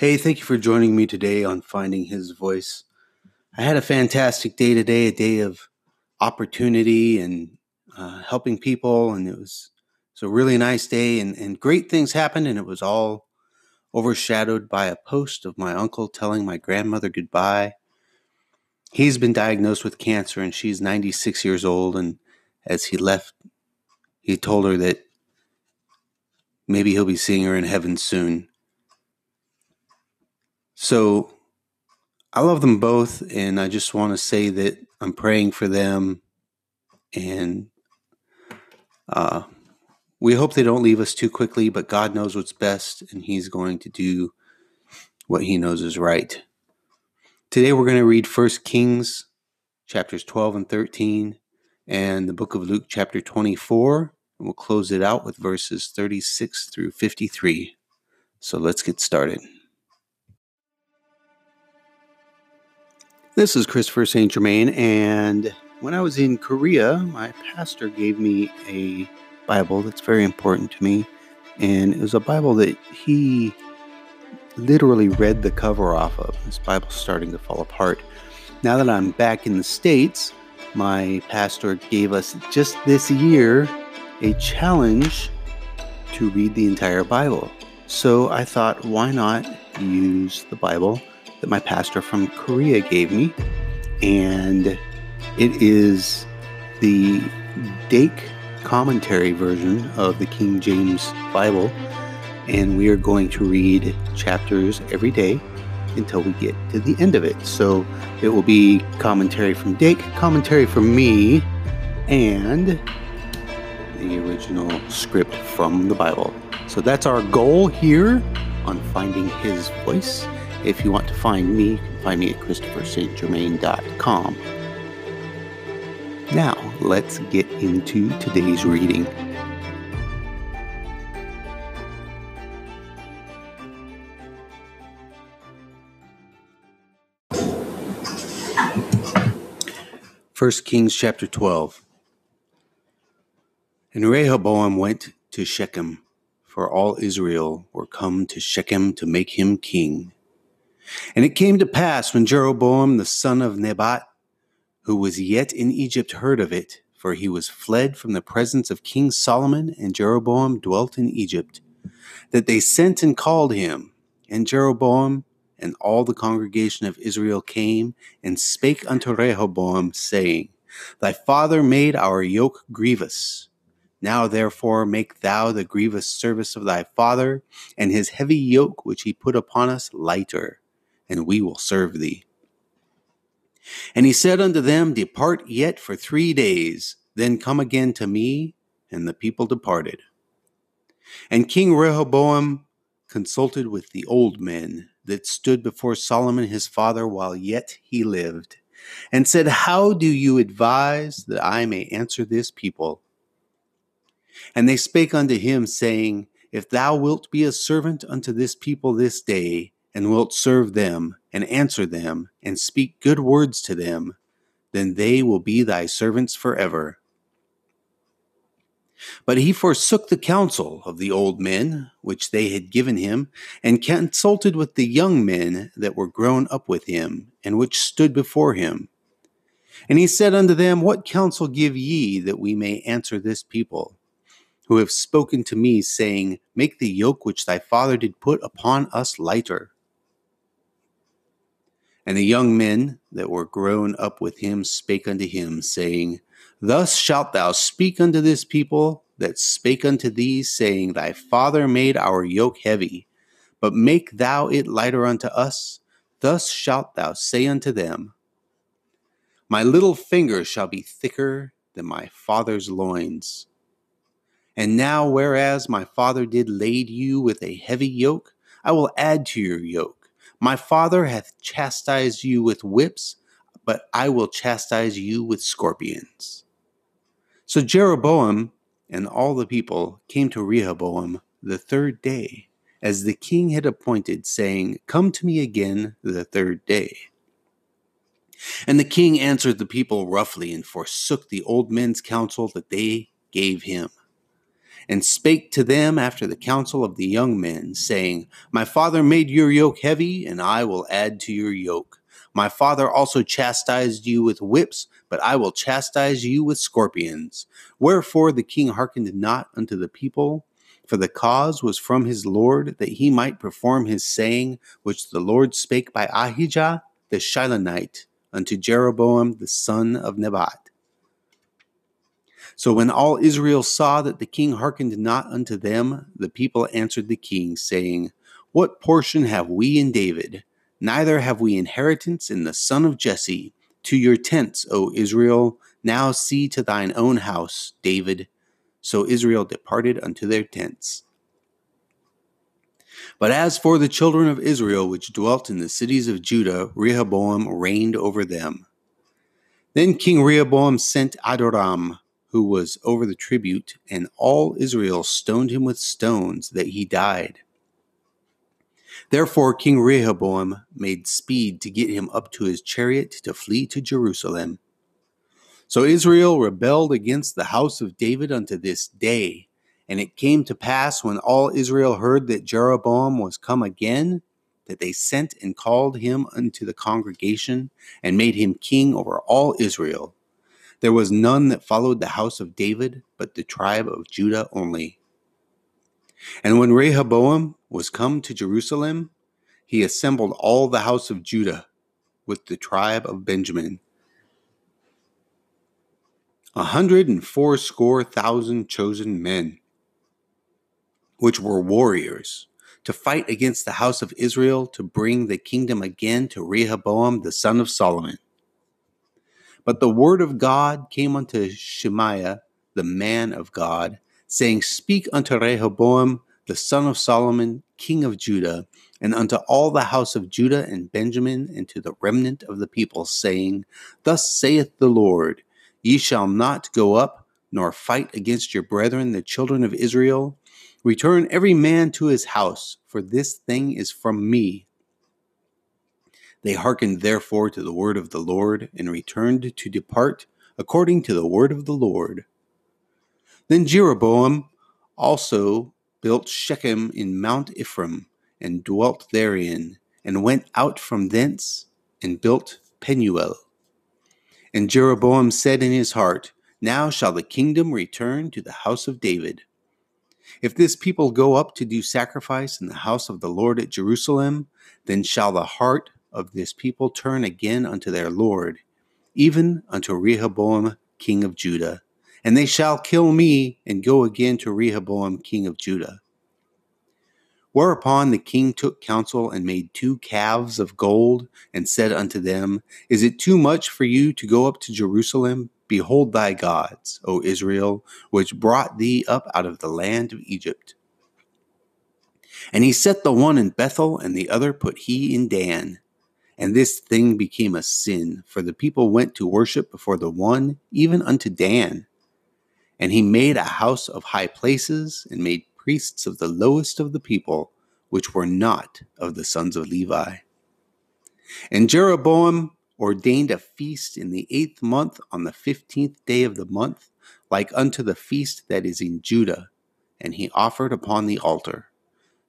Hey, thank you for joining me today on Finding His Voice. I had a fantastic day today, a day of opportunity and uh, helping people, and it was, was a really nice day, and, and great things happened, and it was all overshadowed by a post of my uncle telling my grandmother goodbye. He's been diagnosed with cancer, and she's 96 years old, and as he left, he told her that maybe he'll be seeing her in heaven soon. So I love them both, and I just want to say that I'm praying for them, and uh, we hope they don't leave us too quickly. But God knows what's best, and He's going to do what He knows is right. Today we're going to read 1 Kings chapters 12 and 13, and the book of Luke chapter 24, and we'll close it out with verses 36 through 53. So let's get started. This is Christopher St. Germain, and when I was in Korea, my pastor gave me a Bible that's very important to me, and it was a Bible that he literally read the cover off of. This Bible's starting to fall apart. Now that I'm back in the States, my pastor gave us just this year a challenge to read the entire Bible. So I thought, why not use the Bible that my pastor from Korea gave me. And it is the Dake commentary version of the King James Bible. And we are going to read chapters every day until we get to the end of it. So it will be commentary from Dake, commentary from me, and the original script from the Bible. So that's our goal here on finding his voice. If you want to find me, you can find me at ChristopherSt.Germain.com. Now, let's get into today's reading. First Kings chapter 12. And Rehoboam went to Shechem, for all Israel were come to Shechem to make him king. And it came to pass when Jeroboam the son of Nebat, who was yet in Egypt, heard of it, for he was fled from the presence of King Solomon, and Jeroboam dwelt in Egypt, that they sent and called him. And Jeroboam and all the congregation of Israel came and spake unto Rehoboam, saying, Thy father made our yoke grievous. Now therefore make thou the grievous service of thy father, and his heavy yoke which he put upon us lighter and we will serve thee. And he said unto them, Depart yet for three days, then come again to me. And the people departed. And King Rehoboam consulted with the old men that stood before Solomon his father while yet he lived, and said, How do you advise that I may answer this people? And they spake unto him, saying, If thou wilt be a servant unto this people this day, and wilt serve them, and answer them, and speak good words to them, then they will be thy servants forever. But he forsook the counsel of the old men which they had given him, and consulted with the young men that were grown up with him, and which stood before him. And he said unto them, What counsel give ye that we may answer this people? Who have spoken to me, saying, Make the yoke which thy father did put upon us lighter. And the young men that were grown up with him spake unto him, saying, Thus shalt thou speak unto this people that spake unto thee, saying, Thy father made our yoke heavy, but make thou it lighter unto us. Thus shalt thou say unto them, My little finger shall be thicker than my father's loins. And now, whereas my father did lade you with a heavy yoke, I will add to your yoke. My father hath chastised you with whips, but I will chastise you with scorpions. So Jeroboam and all the people came to Rehoboam the third day, as the king had appointed, saying, Come to me again the third day. And the king answered the people roughly and forsook the old men's counsel that they gave him. And spake to them after the counsel of the young men, saying, My father made your yoke heavy, and I will add to your yoke. My father also chastised you with whips, but I will chastise you with scorpions. Wherefore the king hearkened not unto the people, for the cause was from his Lord, that he might perform his saying, which the Lord spake by Ahijah the Shilonite unto Jeroboam the son of Nebat. So when all Israel saw that the king hearkened not unto them, the people answered the king, saying, What portion have we in David? Neither have we inheritance in the son of Jesse. To your tents, O Israel, now see to thine own house, David. So Israel departed unto their tents. But as for the children of Israel which dwelt in the cities of Judah, Rehoboam reigned over them. Then King Rehoboam sent Adoram, who was over the tribute, and all Israel stoned him with stones that he died. Therefore King Rehoboam made speed to get him up to his chariot to flee to Jerusalem. So Israel rebelled against the house of David unto this day. And it came to pass when all Israel heard that Jeroboam was come again, that they sent and called him unto the congregation, and made him king over all Israel. There was none that followed the house of David, but the tribe of Judah only. And when Rehoboam was come to Jerusalem, he assembled all the house of Judah with the tribe of Benjamin. A hundred and fourscore thousand chosen men, which were warriors, to fight against the house of Israel to bring the kingdom again to Rehoboam the son of Solomon. But the word of God came unto Shemaiah, the man of God, saying, Speak unto Rehoboam, the son of Solomon, king of Judah, and unto all the house of Judah and Benjamin, and to the remnant of the people, saying, Thus saith the Lord, Ye shall not go up, nor fight against your brethren, the children of Israel. Return every man to his house, for this thing is from me, they hearkened therefore to the word of the Lord, and returned to depart according to the word of the Lord. Then Jeroboam also built Shechem in Mount Ephraim, and dwelt therein, and went out from thence, and built Penuel. And Jeroboam said in his heart, Now shall the kingdom return to the house of David. If this people go up to do sacrifice in the house of the Lord at Jerusalem, then shall the heart of this people turn again unto their Lord, even unto Rehoboam king of Judah. And they shall kill me and go again to Rehoboam king of Judah. Whereupon the king took counsel and made two calves of gold, and said unto them, Is it too much for you to go up to Jerusalem? Behold thy gods, O Israel, which brought thee up out of the land of Egypt. And he set the one in Bethel, and the other put he in Dan. And this thing became a sin, for the people went to worship before the one, even unto Dan. And he made a house of high places, and made priests of the lowest of the people, which were not of the sons of Levi. And Jeroboam ordained a feast in the eighth month on the fifteenth day of the month, like unto the feast that is in Judah, and he offered upon the altar.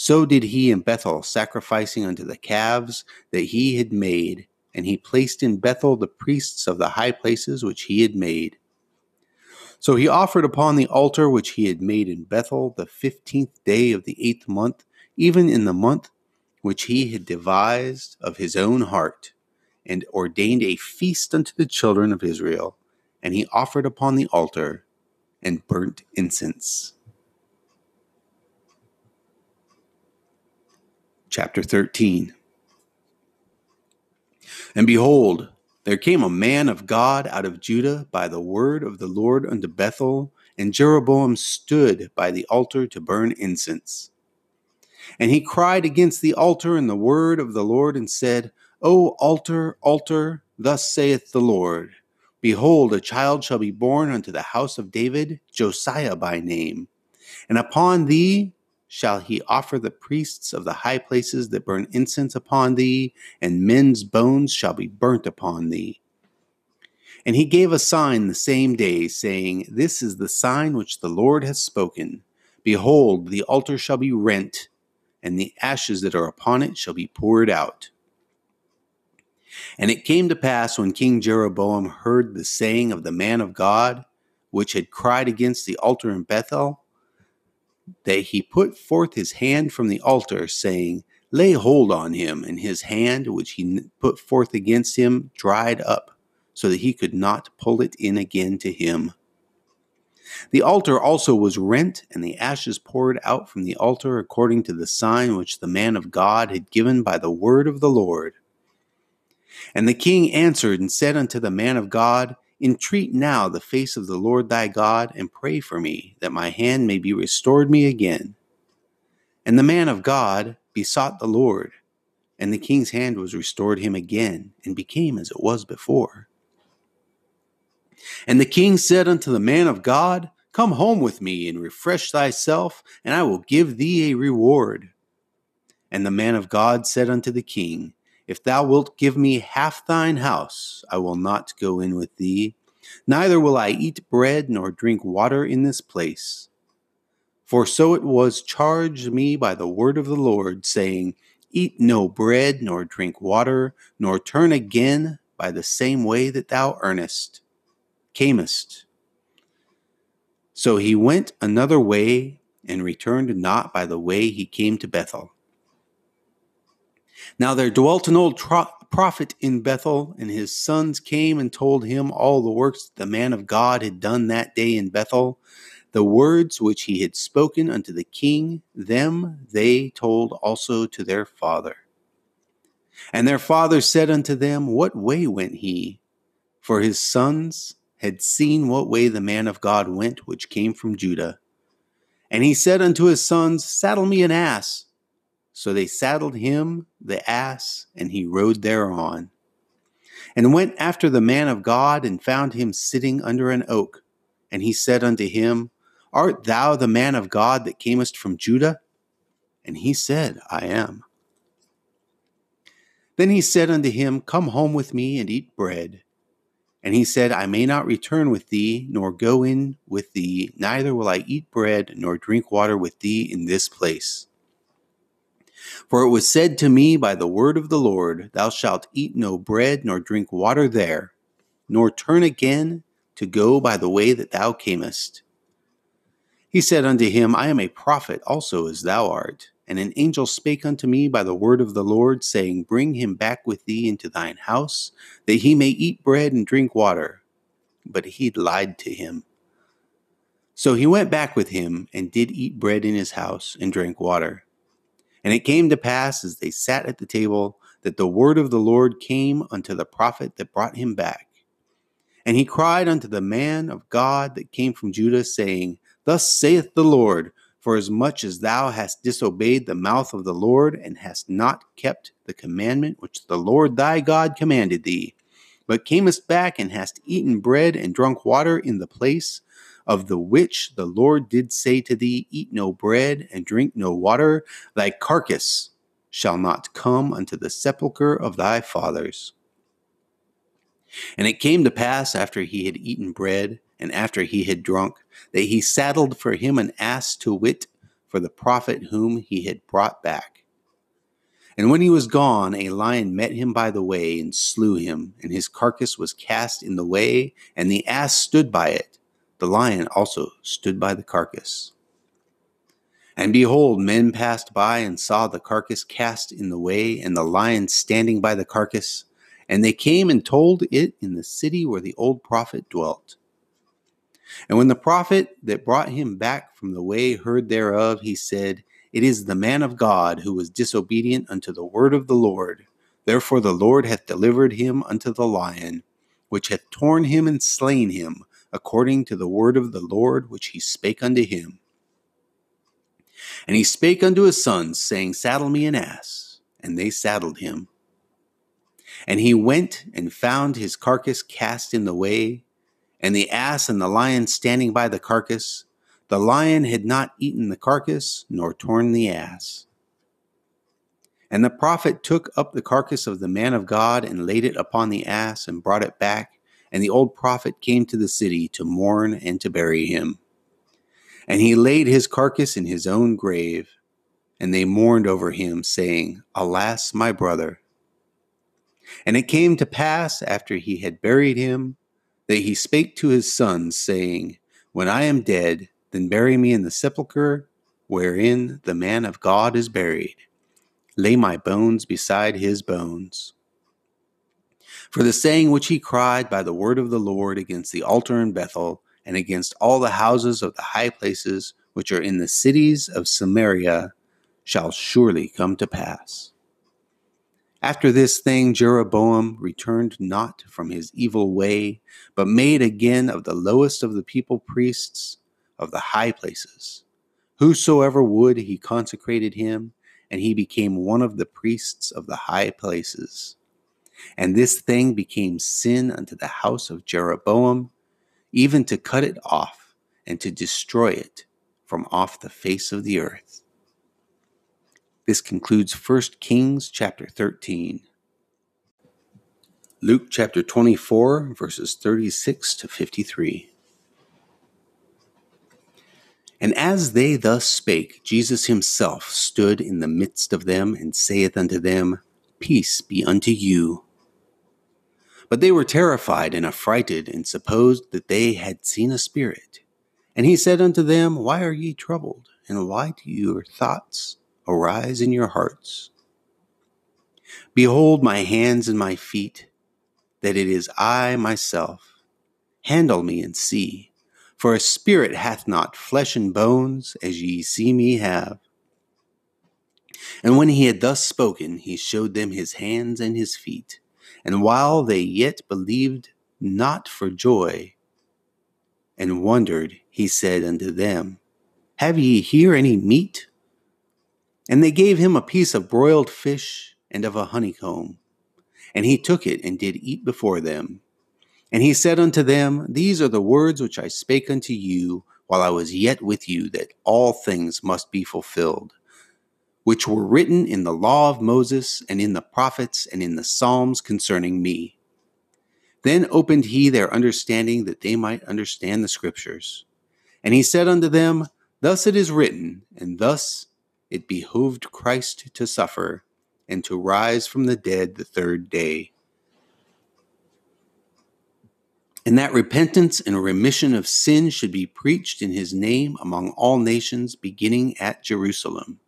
So did he in Bethel, sacrificing unto the calves that he had made, and he placed in Bethel the priests of the high places which he had made. So he offered upon the altar which he had made in Bethel the fifteenth day of the eighth month, even in the month which he had devised of his own heart, and ordained a feast unto the children of Israel. And he offered upon the altar and burnt incense. Chapter 13. And behold, there came a man of God out of Judah by the word of the Lord unto Bethel, and Jeroboam stood by the altar to burn incense. And he cried against the altar in the word of the Lord, and said, O altar, altar, thus saith the Lord Behold, a child shall be born unto the house of David, Josiah by name. And upon thee shall he offer the priests of the high places that burn incense upon thee, and men's bones shall be burnt upon thee. And he gave a sign the same day, saying, This is the sign which the Lord has spoken. Behold, the altar shall be rent, and the ashes that are upon it shall be poured out. And it came to pass when King Jeroboam heard the saying of the man of God, which had cried against the altar in Bethel, that he put forth his hand from the altar, saying, Lay hold on him, and his hand, which he put forth against him, dried up, so that he could not pull it in again to him. The altar also was rent, and the ashes poured out from the altar according to the sign which the man of God had given by the word of the Lord. And the king answered and said unto the man of God, Entreat now the face of the Lord thy God, and pray for me, that my hand may be restored me again. And the man of God besought the Lord, and the king's hand was restored him again, and became as it was before. And the king said unto the man of God, Come home with me, and refresh thyself, and I will give thee a reward. And the man of God said unto the king, If thou wilt give me half thine house, I will not go in with thee, neither will I eat bread nor drink water in this place. For so it was charged me by the word of the Lord, saying, Eat no bread, nor drink water, nor turn again by the same way that thou earnest camest. So he went another way and returned not by the way he came to Bethel. Now there dwelt an old tro- prophet in Bethel, and his sons came and told him all the works that the man of God had done that day in Bethel. The words which he had spoken unto the king, them they told also to their father. And their father said unto them, What way went he? For his sons had seen what way the man of God went, which came from Judah. And he said unto his sons, Saddle me an ass. So they saddled him the ass, and he rode thereon. And went after the man of God, and found him sitting under an oak. And he said unto him, Art thou the man of God that camest from Judah? And he said, I am. Then he said unto him, Come home with me and eat bread. And he said, I may not return with thee, nor go in with thee, neither will I eat bread nor drink water with thee in this place. For it was said to me by the word of the Lord, Thou shalt eat no bread nor drink water there, nor turn again to go by the way that thou camest. He said unto him, I am a prophet also as thou art. And an angel spake unto me by the word of the Lord, saying, Bring him back with thee into thine house, that he may eat bread and drink water. But he lied to him. So he went back with him, and did eat bread in his house, and drank water. And it came to pass, as they sat at the table, that the word of the Lord came unto the prophet that brought him back. And he cried unto the man of God that came from Judah, saying, Thus saith the Lord, for as much as thou hast disobeyed the mouth of the Lord, and hast not kept the commandment which the Lord thy God commanded thee, but camest back and hast eaten bread and drunk water in the place of the which the Lord did say to thee, Eat no bread and drink no water, thy carcass shall not come unto the sepulchre of thy fathers. And it came to pass after he had eaten bread and after he had drunk, that he saddled for him an ass to wit for the prophet whom he had brought back. And when he was gone, a lion met him by the way and slew him, and his carcass was cast in the way, and the ass stood by it. The lion also stood by the carcass. And behold, men passed by and saw the carcass cast in the way, and the lion standing by the carcass. And they came and told it in the city where the old prophet dwelt. And when the prophet that brought him back from the way heard thereof, he said, It is the man of God who was disobedient unto the word of the Lord. Therefore the Lord hath delivered him unto the lion, which hath torn him and slain him, according to the word of the Lord which he spake unto him. And he spake unto his sons, saying, Saddle me an ass. And they saddled him. And he went and found his carcass cast in the way and the ass and the lion standing by the carcass. The lion had not eaten the carcass, nor torn the ass. And the prophet took up the carcass of the man of God and laid it upon the ass and brought it back. And the old prophet came to the city to mourn and to bury him. And he laid his carcass in his own grave, and they mourned over him, saying, Alas, my brother. And it came to pass, after he had buried him, that he spake to his sons, saying, When I am dead, then bury me in the sepulchre wherein the man of God is buried. Lay my bones beside his bones. For the saying which he cried by the word of the Lord against the altar in Bethel, and against all the houses of the high places which are in the cities of Samaria, shall surely come to pass. After this thing, Jeroboam returned not from his evil way, but made again of the lowest of the people priests of the high places. Whosoever would, he consecrated him, and he became one of the priests of the high places. And this thing became sin unto the house of Jeroboam, even to cut it off and to destroy it from off the face of the earth. This concludes 1 Kings chapter 13. Luke chapter 24, verses 36 to 53. And as they thus spake, Jesus himself stood in the midst of them and saith unto them, Peace be unto you. But they were terrified and affrighted, and supposed that they had seen a spirit. And he said unto them, Why are ye troubled? And why do your thoughts arise in your hearts? Behold my hands and my feet, that it is I myself. Handle me and see, for a spirit hath not flesh and bones, as ye see me have. And when he had thus spoken, he showed them his hands and his feet. And while they yet believed not for joy, and wondered, he said unto them, Have ye here any meat? And they gave him a piece of broiled fish and of a honeycomb. And he took it and did eat before them. And he said unto them, These are the words which I spake unto you while I was yet with you, that all things must be fulfilled, which were written in the law of Moses and in the prophets and in the Psalms concerning me. Then opened he their understanding that they might understand the scriptures. And he said unto them, Thus it is written, and thus it behooved Christ to suffer and to rise from the dead the third day. And that repentance and remission of sin should be preached in his name among all nations, beginning at Jerusalem.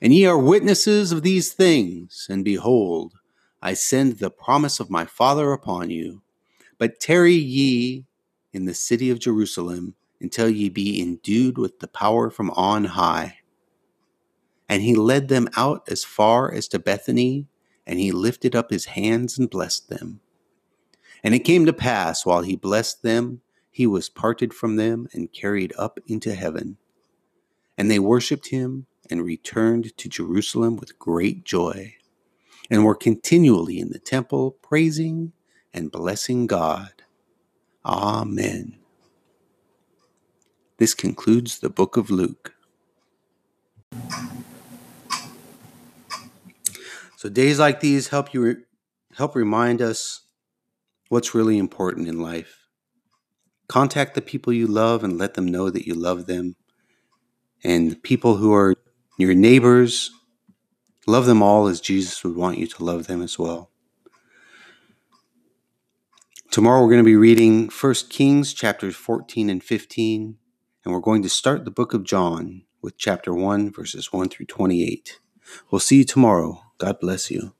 And ye are witnesses of these things, and behold, I send the promise of my Father upon you. But tarry ye in the city of Jerusalem until ye be endued with the power from on high. And he led them out as far as to Bethany, and he lifted up his hands and blessed them. And it came to pass, while he blessed them, he was parted from them and carried up into heaven. And they worshipped him and returned to Jerusalem with great joy, and were continually in the temple praising and blessing God. Amen. This concludes the book of Luke. So days like these help you re- help remind us what's really important in life. Contact the people you love and let them know that you love them. And people who are your neighbors, love them all as Jesus would want you to love them as well. Tomorrow we're going to be reading 1 Kings chapters 14 and 15, and we're going to start the book of John with chapter 1 verses 1 through 28. We'll see you tomorrow. God bless you.